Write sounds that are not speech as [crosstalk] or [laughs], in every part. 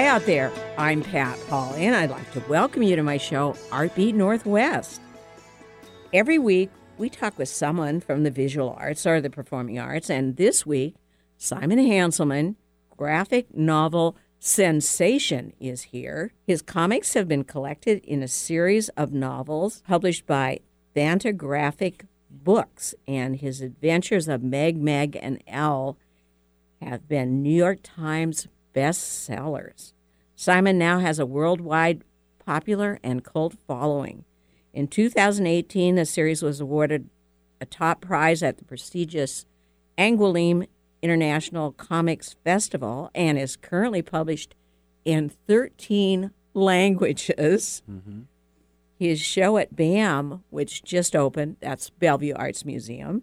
Hi out there. I'm Pat Pauley, and I'd like to welcome you to my show, Artbeat Northwest. Every week, we talk with someone from the visual arts or the performing arts, and this week, Simon Hanselmann, graphic novel sensation, is here. His comics have been collected in a series of novels published by Fantagraphic Books, and his adventures of Megg, Mogg, and Owl have been New York Times bestsellers. Simon now has a worldwide popular and cult following. In 2018, the series was awarded a top prize at the prestigious Angoulême International Comics Festival and is currently published in 13 languages. Mm-hmm. His show at BAM, which just opened, that's Bellevue Arts Museum,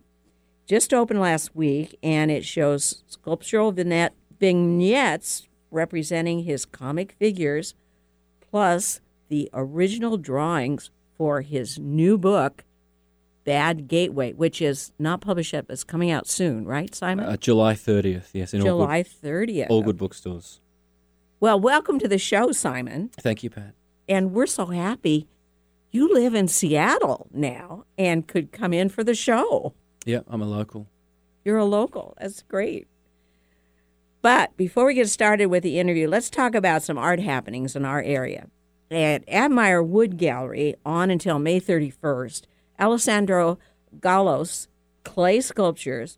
just opened last week, and it shows sculptural vignette, vignettes representing his comic figures, plus the original drawings for his new book, Bad Gateway, which is not published yet, but it's coming out soon, right, Simon? Uh, July 30th, yes. In July all good, 30th. all good bookstores. Well, welcome to the show, Simon. Thank you, Pat. And we're so happy you live in Seattle now and could come in for the show. Yeah, I'm a local. You're a local. That's great. But before we get started with the interview, let's talk about some art happenings in our area. At Abmeyer Wood Gallery, on until May 31st, Alessandro Gallo's clay sculptures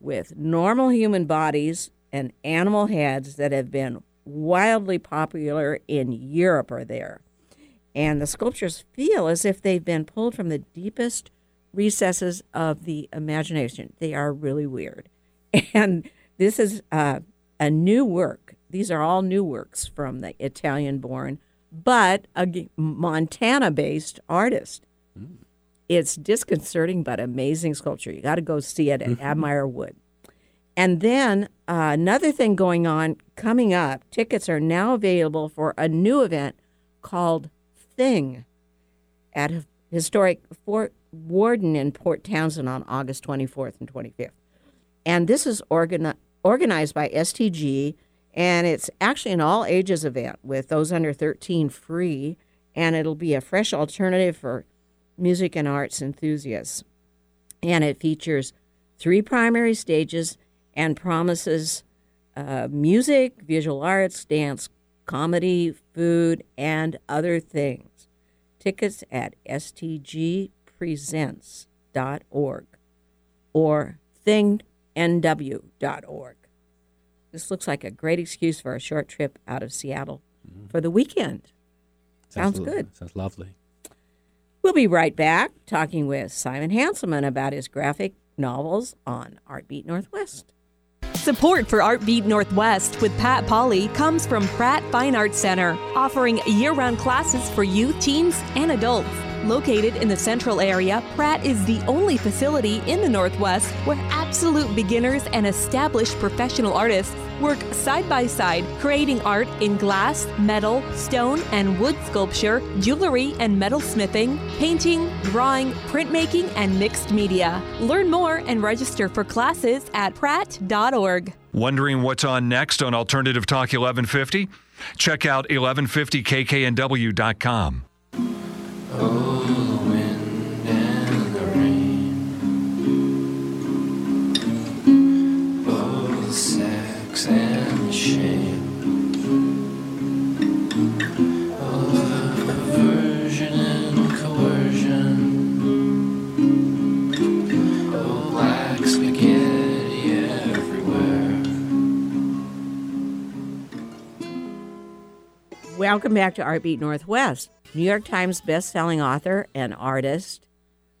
with normal human bodies and animal heads that have been wildly popular in Europe are there. And the sculptures feel as if they've been pulled from the deepest recesses of the imagination. They are really weird. [laughs] And this is uh, a new work. These are all new works from the Italian born, but a Montana based artist. It's disconcerting but amazing sculpture. You got to go see it at Abmeyer Wood. And then uh, another thing going on coming up tickets are now available for a new event called Thing at historic Fort Worden in Port Townsend on August 24th and 25th. And this is organi- organized by STG, and it's actually an all ages event with those under 13 free, and it'll be a fresh alternative for music and arts enthusiasts. And it features three primary stages and promises uh, music, visual arts, dance, comedy, food, and other things. Tickets at stgpresents.org or thingnw.org. This looks like a great excuse for a short trip out of Seattle for the weekend. Sounds lo- good. Sounds lovely. We'll be right back talking with Simon Hanselmann about his graphic novels on Artbeat Northwest. Support for Artbeat Northwest with Pat Pauley comes from Pratt Fine Arts Center, offering year round classes for youth, teens, and adults. Located in the central area, Pratt is the only facility in the Northwest where absolute beginners and established professional artists work side by side, creating art in glass, metal, stone, and wood sculpture, jewelry and metal smithing, painting, drawing, printmaking, and mixed media. Learn more and register for classes at pratt.org. Wondering what's on next on Alternative Talk 1150? Check out 1150kknw.com. Oh, Welcome back to Artbeat Northwest. New York Times best-selling author and artist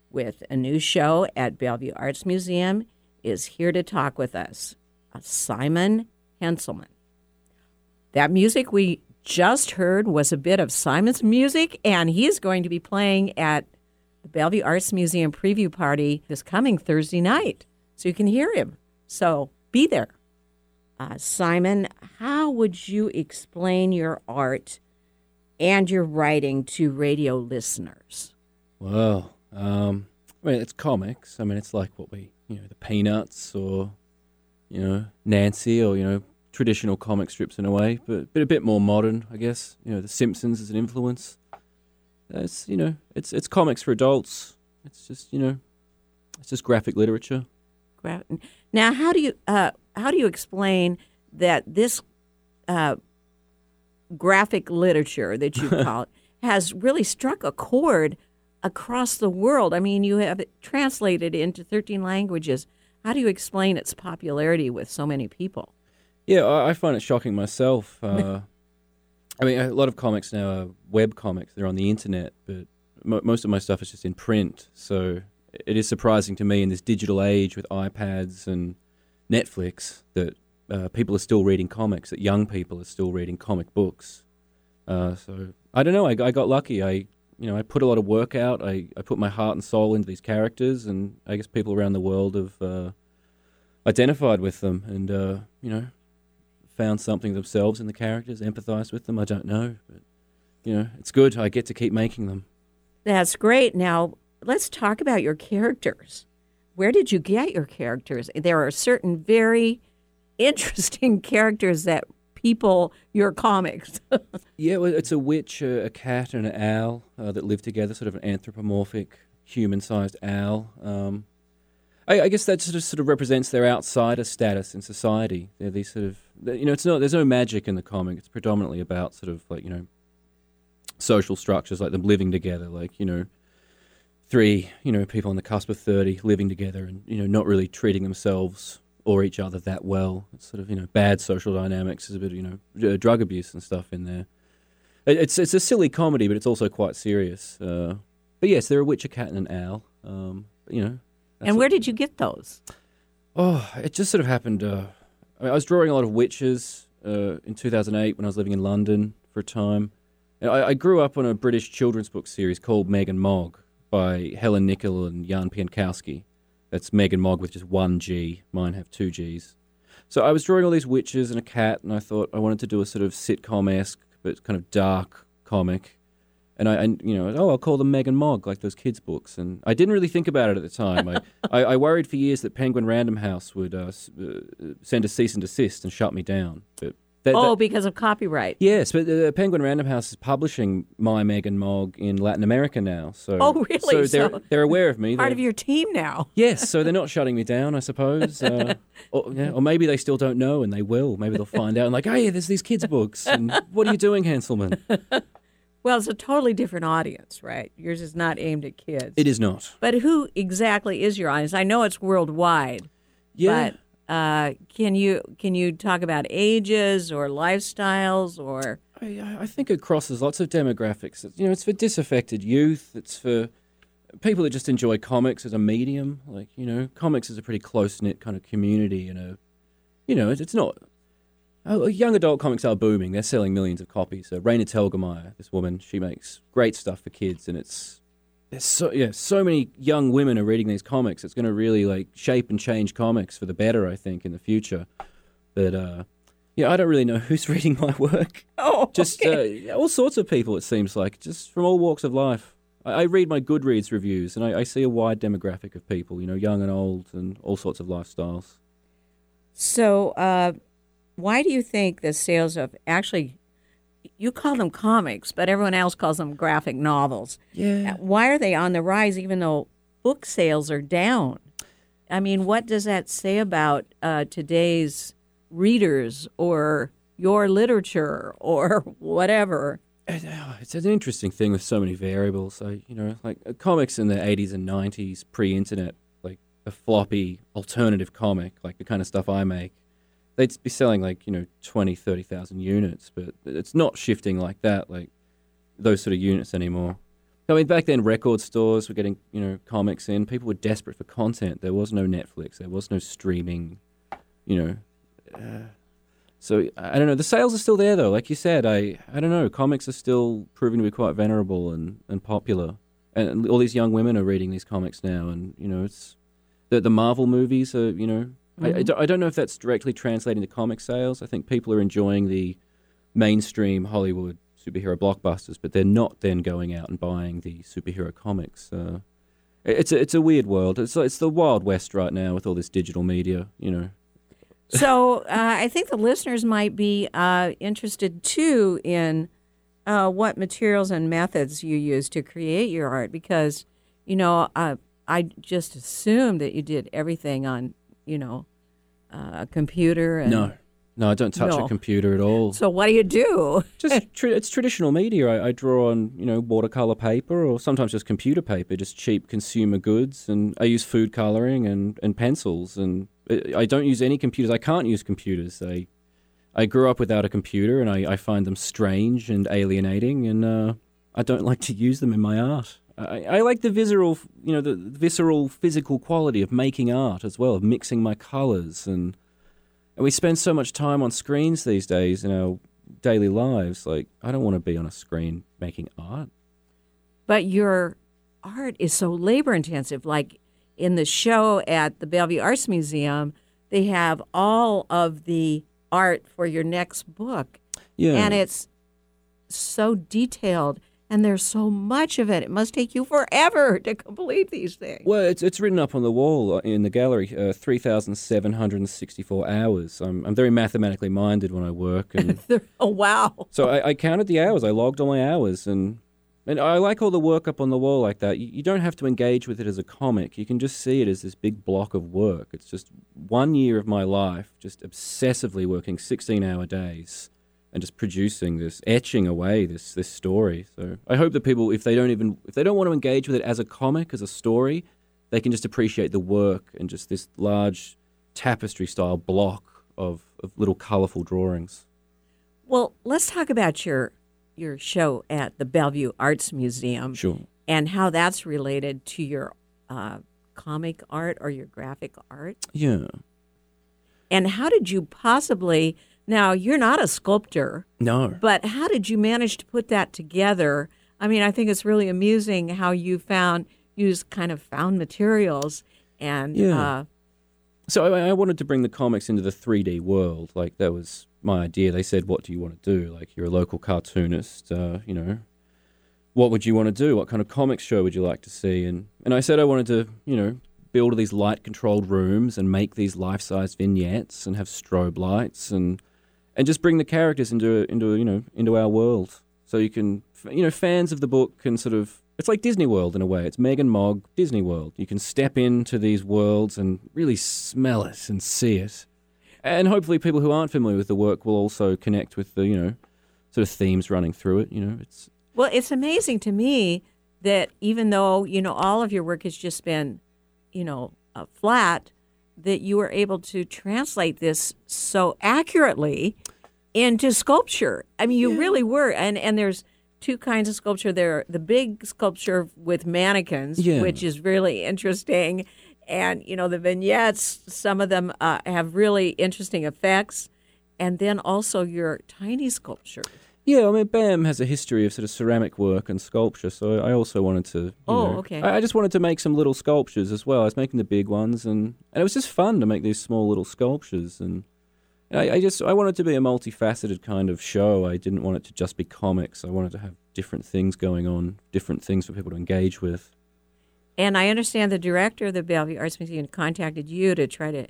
with a new show at Bellevue Arts Museum is here to talk with us. Uh, Simon Hanselmann. That music we just heard was a bit of Simon's music, and he's going to be playing at the Bellevue Arts Museum preview party this coming Thursday night. So you can hear him. So be there. Uh, Simon, how would you explain your art and your writing to radio listeners? Well, um, I mean, it's comics. I mean, it's like what we, you know, the Peanuts or, you know, Nancy or, you know, traditional comic strips in a way, but but a bit more modern, I guess. You know, The Simpsons is an influence. It's you know, it's it's comics for adults. It's just you know, it's just graphic literature. Now, how do you uh, how do you explain that this uh, graphic literature that you [laughs] call it has really struck a chord across the world? I mean, you have it translated into thirteen languages. How do you explain its popularity with so many people? Yeah, I, I find it shocking myself. [laughs] Uh, I mean, a lot of comics now are web comics; they're on the internet, but mo- most of my stuff is just in print. So it is surprising to me in this digital age with iPads and Netflix that uh, people are still reading comics, that young people are still reading comic books. Uh, so I don't know. I, I got lucky. I you know I put a lot of work out. I, I put my heart and soul into these characters, and I guess people around the world have uh, identified with them, and uh, you know found something themselves in the characters, empathized with them. I don't know, but you know it's good. I get to keep making them. That's great. Now, let's talk about your characters. Where did you get your characters? There are certain very [laughs] interesting characters that people your comics. [laughs] Yeah, well, it's a witch, a, a cat, and an owl uh, that live together, sort of an anthropomorphic, human-sized owl. Um, I, I guess that sort of sort of represents their outsider status in society. They're these sort of, you know, it's not there's no magic in the comic. It's predominantly about sort of like you know, social structures, like them living together, like you know, three you know people on the cusp of thirty living together, and you know, not really treating themselves or each other that well. It's sort of you know bad social dynamics. There's a bit of you know uh, drug abuse and stuff in there. It's it's a silly comedy, but it's also quite serious. Uh, but yes, they're a witch, a cat, and an owl. Um, you know. and where did you get those? Oh, it just sort of happened. Uh, I, mean, I was drawing a lot of witches uh, in 2008 when I was living in London for a time. And I, I grew up on a British children's book series called Meg and Mog by Helen Nicoll and Jan Pieńkowski. That's Meg and Mog with just one G. Mine have two Gs. So I was drawing all these witches and a cat, and I thought I wanted to do a sort of sitcom esque but kind of dark comic. And I, and, you know, oh, I'll call them Meg and Mog, like those kids' books. And I didn't really think about it at the time. I, [laughs] I, I worried for years that Penguin Random House would uh, s- uh, send a cease and desist and shut me down. But that, oh, that- because of copyright. yes, but uh, Penguin Random House is publishing my Megg and Mogg in Latin America now. So Oh, really? So they're So- they're aware of me. Part They're- of your team now. Yes, so they're not shutting me down, I suppose. Uh, [laughs] or, yeah, or maybe they still don't know and they will. Maybe they'll find out and like, hey, there's these kids' books. And what are you doing, Hanselmann? [laughs] Well, it's a totally different audience, right? Yours is not aimed at kids. It is not. But who exactly is your audience? I know it's worldwide. Yeah. But uh, can you can you talk about ages or lifestyles or I, I think it crosses lots of demographics. You know, it's for disaffected youth. It's for people that just enjoy comics as a medium. Like, you know, comics is a pretty close knit kind of community, and a, you know, it's, it's not. Uh, young adult comics are booming. They're selling millions of copies. So Raina Telgemeier, this woman, she makes great stuff for kids, and it's there's so yeah, so many young women are reading these comics. It's going to really like shape and change comics for the better, I think, in the future. But uh, yeah, I don't really know [laughs] who's reading my work [laughs] oh just uh, all sorts of people. It seems like just from all walks of life. I, I read my Goodreads reviews, and I, I see a wide demographic of people. You know, young and old, and all sorts of lifestyles. So, uh, why do you think the sales of actually, you call them comics, but everyone else calls them graphic novels? Yeah, Why are they on the rise even though book sales are down? I mean, what does that say about uh, today's readers or your literature or [laughs] whatever? it's an interesting thing with so many variables. I, you know, like uh, comics in the '80s and '90s, pre-internet, like a floppy alternative comic, like the kind of stuff I make. They'd be selling like you know 20, 30,000 units, but it's not shifting like that, like those sort of units anymore. I mean, back then, record stores were getting you know comics in. People were desperate for content. There was no Netflix. There was no streaming. You know, [sighs] so I I don't know. The sales are still there though. Like you said, I I don't know. Comics are still proving to be quite venerable and, and popular, and all these young women are reading these comics now. And you know, it's the the Marvel movies are you know. I, I, don't, I don't know if that's directly translating to comic sales. I think people are enjoying the mainstream Hollywood superhero blockbusters, but they're not then going out and buying the superhero comics. Uh, it- it's a, it's a weird world. It's it's the wild west right now with all this digital media. You know, So uh, I think the listeners might be uh, interested too in uh, what materials and methods you use to create your art because, you know, uh, I just assumed that you did everything on, you know, uh, a computer. And No, no, I don't touch No. a computer at all. So what do you do? just [laughs] tra- it's traditional media. I, I draw on you know watercolor paper or sometimes just computer paper, just cheap consumer goods, and I use food coloring and, and pencils. And I don't use any computers. I can't use computers. I I grew up without a computer, and I, I find them strange and alienating, and uh, I don't [laughs] like to use them in my art. I, I like the visceral, you know, the visceral physical quality of making art as well, of mixing my colors and and we spend so much time on screens these days in our daily lives. Like, I don't want to be on a screen making art. But your art is so labor intensive. Like in the show at the Bellevue Arts Museum, they have all of the art for your next book. Yeah. And it's so detailed and there's so much of it. It must take you forever [laughs] to complete these things. well, it's, it's written up on the wall uh, in the gallery, uh, 3,764 hours. I'm, I'm very mathematically minded when I work. And [laughs] oh, wow. so I, I counted the hours. I logged all my hours. And, and I like all the work up on the wall like that. You, you don't have to engage with it as a comic. You can just see it as this big block of work. It's just one year of my life, just obsessively working 16 hour days and just producing this, etching away this this story. So I hope that people, if they don't even, if they don't want to engage with it as a comic, as a story, they can just appreciate the work and just this large tapestry style block of, of little colorful drawings. Well, let's talk about your your show at the Bellevue Arts Museum Sure. and how that's related to your uh, comic art or your graphic art. Yeah. And how did you possibly? Now you're not a sculptor, No. but how did you manage to put that together? I mean, I think it's really amusing how you found use kind of found materials and Yeah. uh, So I, I wanted to bring the comics into the 3D world. Like that was my idea. They said, "What do you want to do? Like you're a local cartoonist. Uh, you know, what would you want to do? What kind of comics show would you like to see?" And and I said I wanted to, you know, build these light controlled rooms and make these life size vignettes and have strobe lights and and just bring the characters into into you know into our world. So you can you know fans of the book can sort of it's like Disney World in a way. It's Megg and Mogg Disney World. You can step into these worlds and really smell it and see it. And hopefully people who aren't familiar with the work will also connect with the, you know, sort of themes running through it, you know. It's Well, it's amazing to me that even though, you know, all of your work has just been, you know, uh, flat, that you were able to translate this so accurately into sculpture. I mean, you really were. And and there's two kinds of sculpture there. The big sculpture with mannequins, Yeah. which is really interesting. And, you know, the vignettes, some of them uh, have really interesting effects. And then also your tiny sculpture. Yeah, I mean, BAM has a history of sort of ceramic work and sculpture, so I also wanted to. Oh, know, okay. I, I just wanted to make some little sculptures as well. I was making the big ones, and, and it was just fun to make these small little sculptures. And I, I just I wanted to be a multifaceted kind of show. I didn't want it to just be comics. I wanted to have different things going on, different things for people to engage with. And I understand the director of the Bellevue Arts Museum contacted you to try to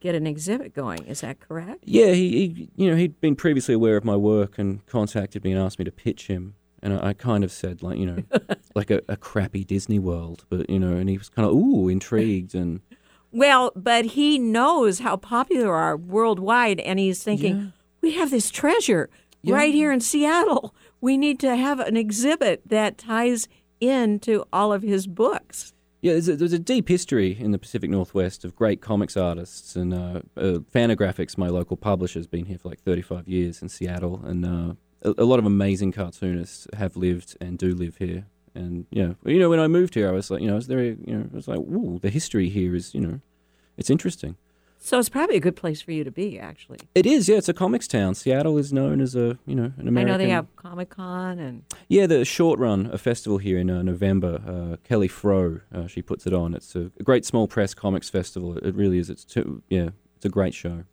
get an exhibit going. Is that correct? Yeah, he, he you know he'd been previously aware of my work and contacted me and asked me to pitch him. And I, I kind of said like you know [laughs] like a, a crappy Disney World, but you know, and he was kind of ooh intrigued and. [laughs] Well, but he knows how popular are worldwide, and he's thinking, we have this treasure right here in Seattle. We need to have an exhibit that ties into all of his books. Yeah, there's a, there's a deep history in the Pacific Northwest of great comics artists and uh, uh, Fantagraphics, my local publisher, has been here for like 35 years in Seattle, and uh, a, a lot of amazing cartoonists have lived and do live here. And yeah, you know, when I moved here, I was like, you know, I was there, you know, I was like, ooh, the history here is, you know, it's interesting. So it's probably a good place for you to be, actually. It is, yeah. It's a comics town. Seattle is known as a, you know, an American. I know they have Comic Con and Yeah, the Short Run, a festival here in uh, November. Uh, Kelly Froh, uh, she puts it on. It's a, great small press comics festival. It, really is. It's too, yeah, it's a great show.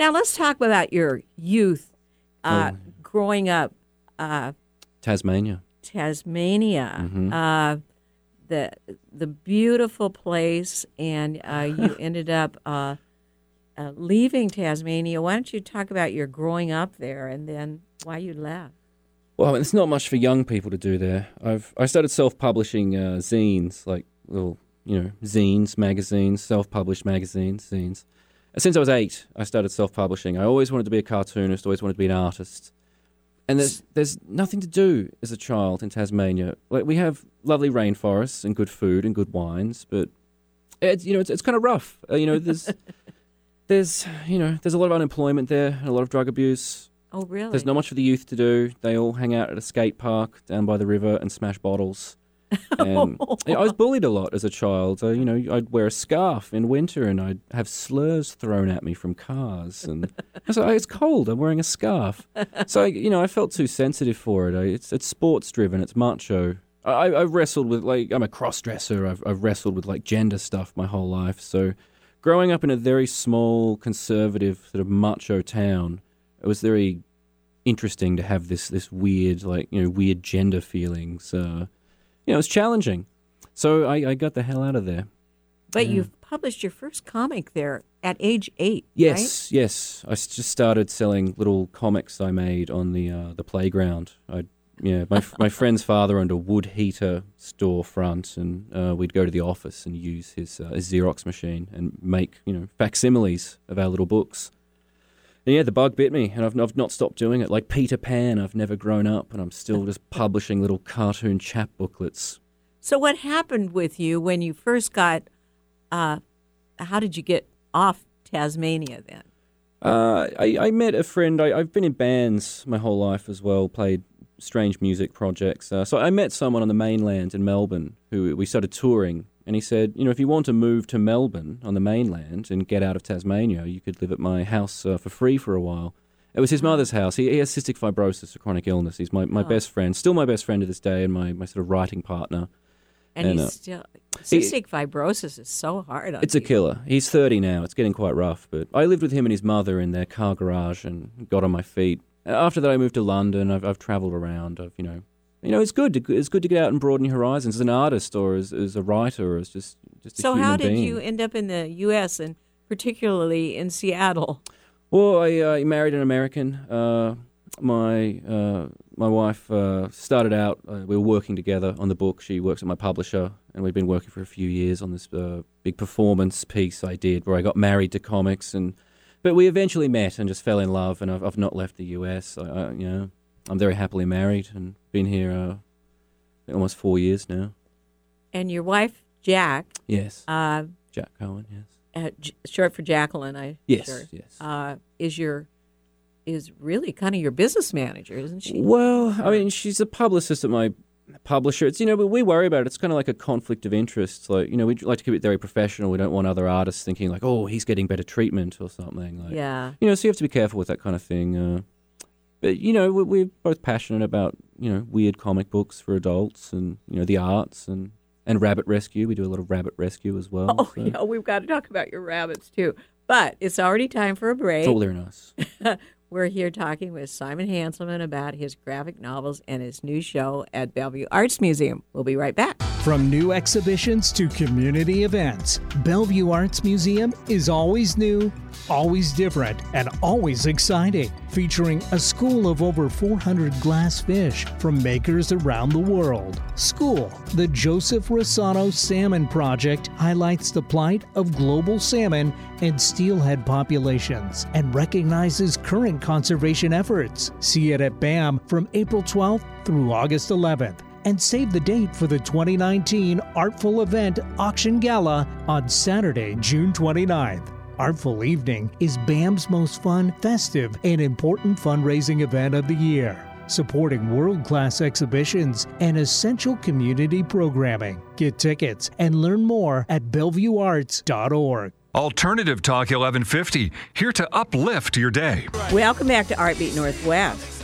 now let's talk about your youth, uh, Oh. growing up. Uh, Tasmania. Tasmania, Mhm. uh, the the beautiful place, and uh, you [laughs] ended up uh, leaving Tasmania, why don't you talk about your growing up there and then why you left? Well, it's not much for young people to do there. I've I started self-publishing uh, zines, like little you know zines, magazines, self-published magazines, zines. Since I was eight, I started self-publishing. I always wanted to be a cartoonist, always wanted to be an artist. And there's there's nothing to do as a child in Tasmania. Like we have lovely rainforests and good food and good wines, but it's you know it's it's kind of rough. Uh, you know there's [laughs] there's you know there's a lot of unemployment there and a lot of drug abuse. Oh, really? There's not much for the youth to do. They all hang out at a skate park down by the river and smash bottles. [laughs] And I was bullied a lot as a child. Uh, you know, I'd wear a scarf in winter and I'd have slurs thrown at me from cars. And I like, it's cold. I'm wearing a scarf. So, I, you know, I felt too sensitive for it. I, it's, it's sports driven, it's macho. I, I wrestled with, like, I'm a cross dresser. I've, I've wrestled with, like, gender stuff my whole life. So, growing up in a very small, conservative, sort of macho town, it was very interesting to have this this weird like you know weird gender feelings. Uh, you know, it was challenging. So I, I got the hell out of there. but you've published your first comic there at age eight. Yes, yes. I just started selling little comics I made on the uh, the playground. I yeah, my my friend's father owned a wood heater storefront, and uh, we'd go to the office and use his, uh, his Xerox machine and make you know facsimiles of our little books. And yeah, the bug bit me, and I've, I've not stopped doing it. Like Peter Pan, I've never grown up, and I'm still just publishing little cartoon chap booklets. So what happened with you when you first got? Uh, how did you get off Tasmania then? Uh, I, I met a friend. I, I've been in bands my whole life as well, played strange music projects. Uh, so I met someone on the mainland in Melbourne who we started touring. And he said, you know, if you want to move to Melbourne on the mainland and get out of Tasmania, you could live at my house uh, for free for a while. It was his mother's house. He, he has cystic fibrosis, a chronic illness. He's my, my best friend, still my best friend to this day, and my, my sort of writing partner. And, And, he's uh, still cystic fibrosis is so hard on It's a killer. He's 30 now. It's getting quite rough. But I lived with him and his mother in their car garage and got on my feet. After that, I moved to London. I've, I've travelled around. I've, you know, you know, it's good. To, it's good to get out and broaden your horizons as an artist or as, as a writer or as just just a So how did being. you end up in the U.S. and particularly in Seattle? Well, I uh, married an American. Uh, my uh, my wife uh, started out. Uh, we were working together on the book. She works at my publisher, and we've been working for a few years on this uh, big performance piece I did, where I got married to comics. And but we eventually met and just fell in love. And I've, I've not left the U.S. I, I, you know, I'm very happily married and been here uh, almost four years now. And your wife, Jacq, Yes, uh, Jacq Cohen. Yes, uh, J- short for Jacqueline, I yes, sure, yes. uh, is your is really kind of your business manager, isn't she? Well, I mean, she's a publicist at my publisher. It's you know, but we worry about it. It's kind of like a conflict of interest. Like you know, we like to keep it very professional. We don't want other artists thinking like, oh, he's getting better treatment or something. Like, Yeah. you know, so you have to be careful with that kind of thing. Uh, but you know, we- we're both passionate about you know weird comic books for adults and you know the arts and and rabbit rescue. We do a lot of rabbit rescue as well. Oh, so yeah, we've got to talk about your rabbits too. But it's already time for a break. It's all very nice. [laughs] We're here talking with Simon Hanselmann about his graphic novels and his new show at Bellevue Arts Museum. We'll be right back. From new exhibitions to community events, Bellevue Arts Museum is always new, always different, and always exciting. Featuring a school of over 400 glass fish from makers around the world. School, the Joseph Rossano Salmon Project, highlights the plight of global salmon and steelhead populations and recognizes current conservation efforts. See it at BAM from April 12th through August 11th and save the date for the 2019 Artful Event Auction Gala on Saturday, June 29th. Artful Evening is BAM's most fun, festive, and important fundraising event of the year, supporting world class exhibitions and essential community programming. Get tickets and learn more at bellevuearts.org. Alternative Talk 1150, here to uplift your day. Welcome back to Artbeat Northwest.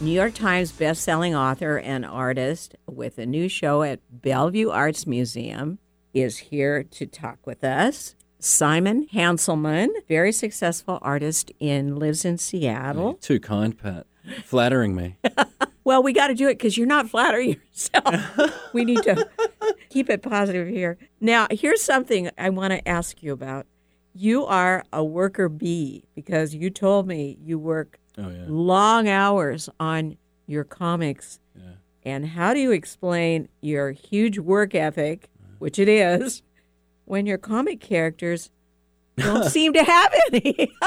New York Times best-selling author and artist with a new show at Bellevue Arts Museum is here to talk with us. Simon Hanselmann, very successful artist in lives in Seattle. Too kind, Pat. Flattering me. [laughs] Well, we got to do it because you're not flattering yourself. [laughs] we need to keep it positive here. Now, here's something I want to ask you about. you are a worker bee because you told me you work Oh yeah. long hours on your comics. Yeah. And how do you explain your huge work ethic, uh-huh. which it is, when your comic characters don't [laughs] seem to have any? [laughs]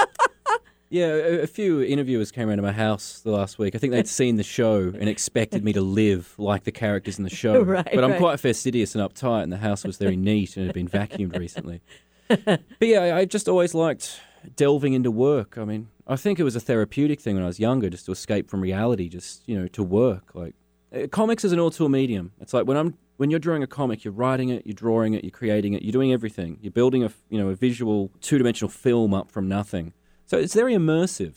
Yeah, a, a few interviewers came around to my house the last week. I think they'd seen the show and expected me to live like the characters in the show. [laughs] Right, but I'm right. quite fastidious and uptight, and the house was very neat and had been vacuumed recently. But yeah, I I just always liked delving into work. I mean, I think it was a therapeutic thing when I was younger, just to escape from reality, just you know, to work. Like uh, comics is an all-tool medium. It's like when I'm when you're drawing a comic, you're writing it, you're drawing it, you're creating it, you're doing everything. You're building a you know a visual two-dimensional film up from nothing. So it's very immersive.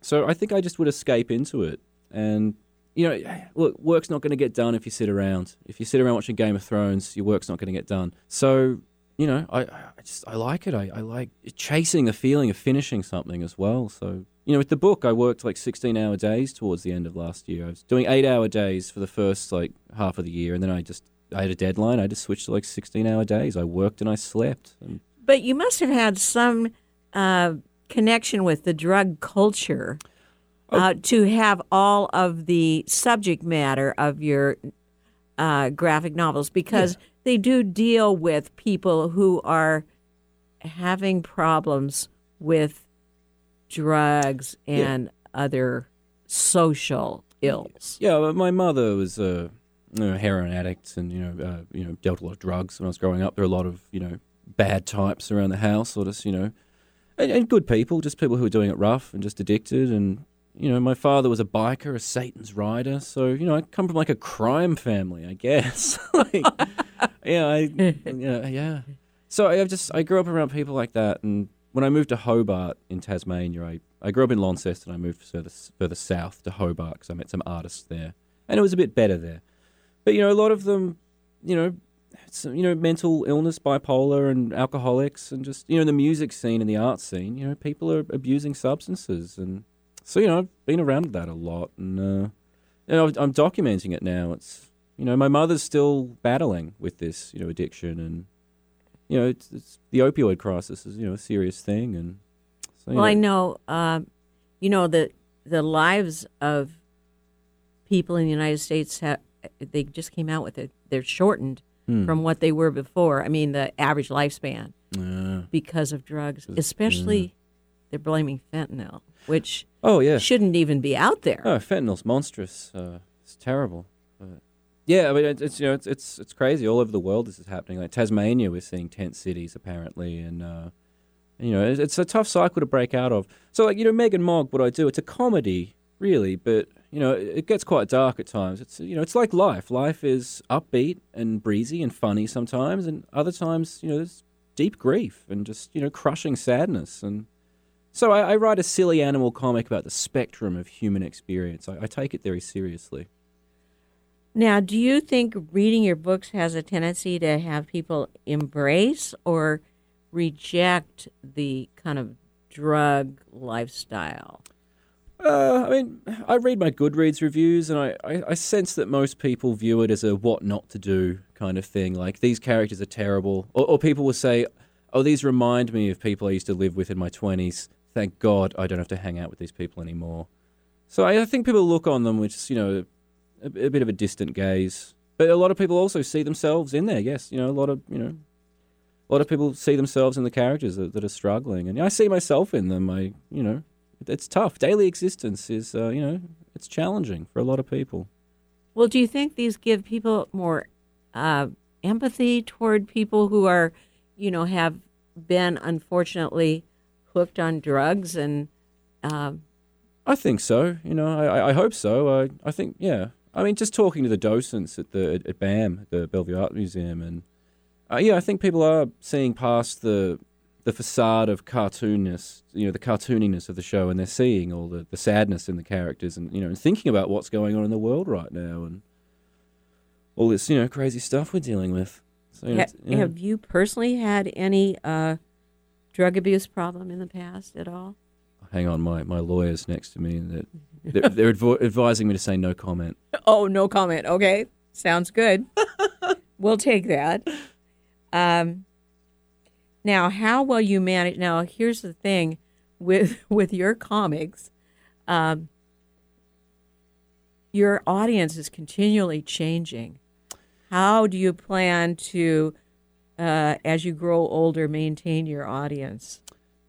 So I think I just would escape into it, and you know, [sighs] look, work's not going to get done if you sit around. If you sit around watching Game of Thrones, your work's not going to get done. So you know, I, I just I like it. I, I like chasing the feeling of finishing something as well. So you know, with the book, I worked like 16 hour days towards the end of last year. I was doing eight hour days for the first like half of the year, and then I just I had a deadline. I just switched to like 16 hour days. I worked and I slept. And but you must have had some uh, connection with the drug culture uh, to have all of the subject matter of your uh, graphic novels because they do deal with people who are having problems with drugs and other social ills. Yeah, my mother was a you know, heroin addict, and you know, uh, you know, dealt a lot of drugs when I was growing up. There were a lot of you know bad types around the house, or just you know, and, and good people, just people who were doing it rough and just addicted. And you know, my father was a biker, a Satan's rider, so you know, I come from like a crime family, I guess. [laughs] like, yeah, I, yeah, yeah. So I just I grew up around people like that, and when I moved to Hobart in Tasmania, I, I grew up in Launceston. I moved further further south to Hobart because I met some artists there, and it was a bit better there. But you know, a lot of them, you know, some, you know, mental illness, bipolar, and alcoholics, and just you know, the music scene and the art scene. You know, people are abusing substances, and so you know, I've been around that a lot, and uh, you know, I'm documenting it now. It's you know, my mother's still battling with this, you know, addiction, and you know, it's, it's the opioid crisis is you know a serious thing, and so, Well, I know, know, um, you know, the the lives of people in the United States have they just came out with it. They're shortened Hmm. from what they were before. I mean, the average lifespan Yeah. because of drugs, especially they're blaming fentanyl, which oh yeah, shouldn't even be out there. Oh, fentanyl's monstrous. Uh, it's terrible. But yeah, I mean, it's, it's you know, it's, it's it's crazy all over the world. This is happening. Like Tasmania, we're seeing tent cities apparently, and uh, you know, it's, it's a tough cycle to break out of. So, like you know, Megg and Mogg, what I do, it's a comedy, really, but you know, it, it gets quite dark at times. It's you know, it's like life. Life is upbeat and breezy and funny sometimes, and other times, you know, there's deep grief and just you know, crushing sadness and. So I, I write a silly animal comic about the spectrum of human experience. I, I take it very seriously. Now, do you think reading your books has a tendency to have people embrace or reject the kind of drug lifestyle? Uh, I mean, I read my Goodreads reviews, and I, I, I sense that most people view it as a what not to do kind of thing. Like these characters are terrible, or, or people will say, "Oh, these remind me of people I used to live with in my twenties. Thank God I don't have to hang out with these people anymore." So I, I think people look on them with you know a, a bit of a distant gaze, but a lot of people also see themselves in there. Yes, you know, a lot of you know. A lot of people see themselves in the characters that, that are struggling, and I see myself in them. I, you know, it's tough. Daily existence is, uh, you know, it's challenging for a lot of people. Well, do you think these give people more uh, empathy toward people who are, you know, have been unfortunately hooked on drugs and um, I think so. You know, I, I- hope so. I, I think, yeah. I mean, just talking to the docents at the at, BAM, the Bellevue Art Museum, and uh, yeah, I think people are seeing past the the facade of cartoonness, you know, the cartooniness of the show, and they're seeing all the, the sadness in the characters, and you know, and thinking about what's going on in the world right now, and all this, you know, crazy stuff we're dealing with. So, ha- it's- yeah. have you personally had any uh, drug abuse problem in the past at all? hang on, my, my lawyer's next to me, that [laughs] they're, they're advo- advising me to say no comment. Oh, no comment. Okay, sounds good. [laughs] we'll take that. Um, Now, how will you manage? Now, here's the thing with [laughs] with your comics, um, your audience is continually changing. How do you plan to, uh, as you grow older, maintain your audience?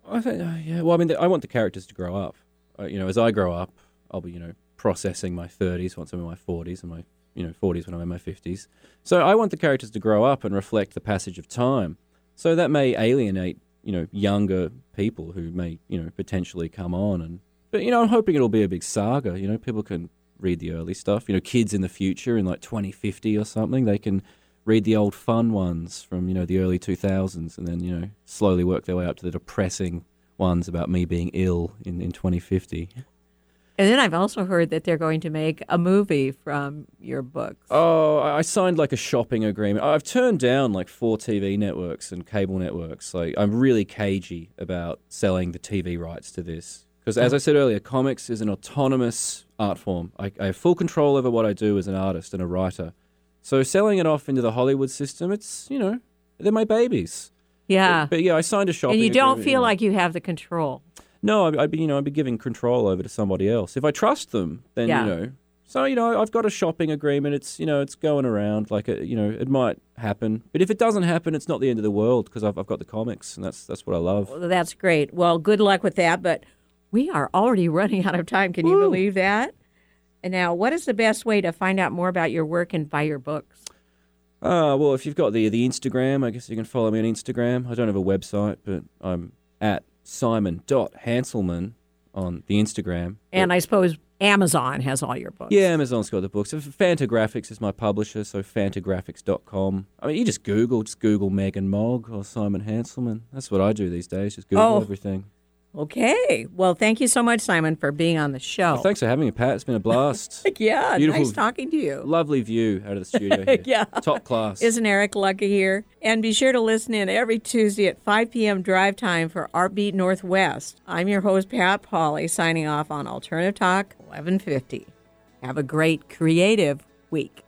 I think, uh, yeah. Well, I mean, I want the characters to grow up. Uh, you know, as I grow up, I'll be, you know, processing my 30s once I'm in my 40s and my, you know, 40s when I'm in my 50s. So I want the characters to grow up and reflect the passage of time. So that may alienate, you know, younger people who may, you know, potentially come on and. But you know, I'm hoping it'll be a big saga. You know, people can read the early stuff. You know, kids in the future in like 2050 or something, they can read the old fun ones from you know the early 2000s, and then you know slowly work their way up to the depressing ones about me being ill in in 2050. And then I've also heard that they're going to make a movie from your books. Oh, I I signed like a shopping agreement. I've turned down like four TV networks and cable networks. Like I'm really cagey about selling the TV rights to this because, as I said earlier, comics is an autonomous art form. I, I have full control over what I do as an artist and a writer. So selling it off into the Hollywood system, it's you know they're my babies. yeah. But, but yeah, I signed a shopping. and you don't feel you know. like you have the control. No, I'd, I'd be, you know, I'd be giving control over to somebody else. If I trust them, then Yeah. you know. So you know, I've got a shopping agreement. It's you know, it's going around. Like a, you know, it might happen. But if it doesn't happen, it's not the end of the world because I've, I've got the comics, and that's that's what I love. Well, That's great. Well, good luck with that. But we are already running out of time. Can you believe that? And now, what is the best way to find out more about your work and buy your books? Uh, well, if you've got the the Instagram, I guess you can follow me on Instagram. I don't have a website, but I'm at simon.hanselman on the Instagram. And I suppose Amazon has all your books. Yeah, Amazon's got the books. Fantagraphics is my publisher, so fantagraphics.com. I mean, you just Google, just Google Megg and Mogg or Simon Hanselmann. That's what I do these days, just Google Oh. everything. Okay. Well, thank you so much, Simon, for being on the show. Well, thanks for having me, Pat. It's been a blast. [laughs] Yeah, Beautiful- nice talking to you. Lovely view out of the studio [laughs] here. Yeah. Top class. Isn't Eric lucky here? And be sure to listen in every Tuesday at 5 p.m. drive time for Artbeat Northwest. I'm your host, Pat Pauley, signing off on Alternative Talk 1150. Have a great creative week.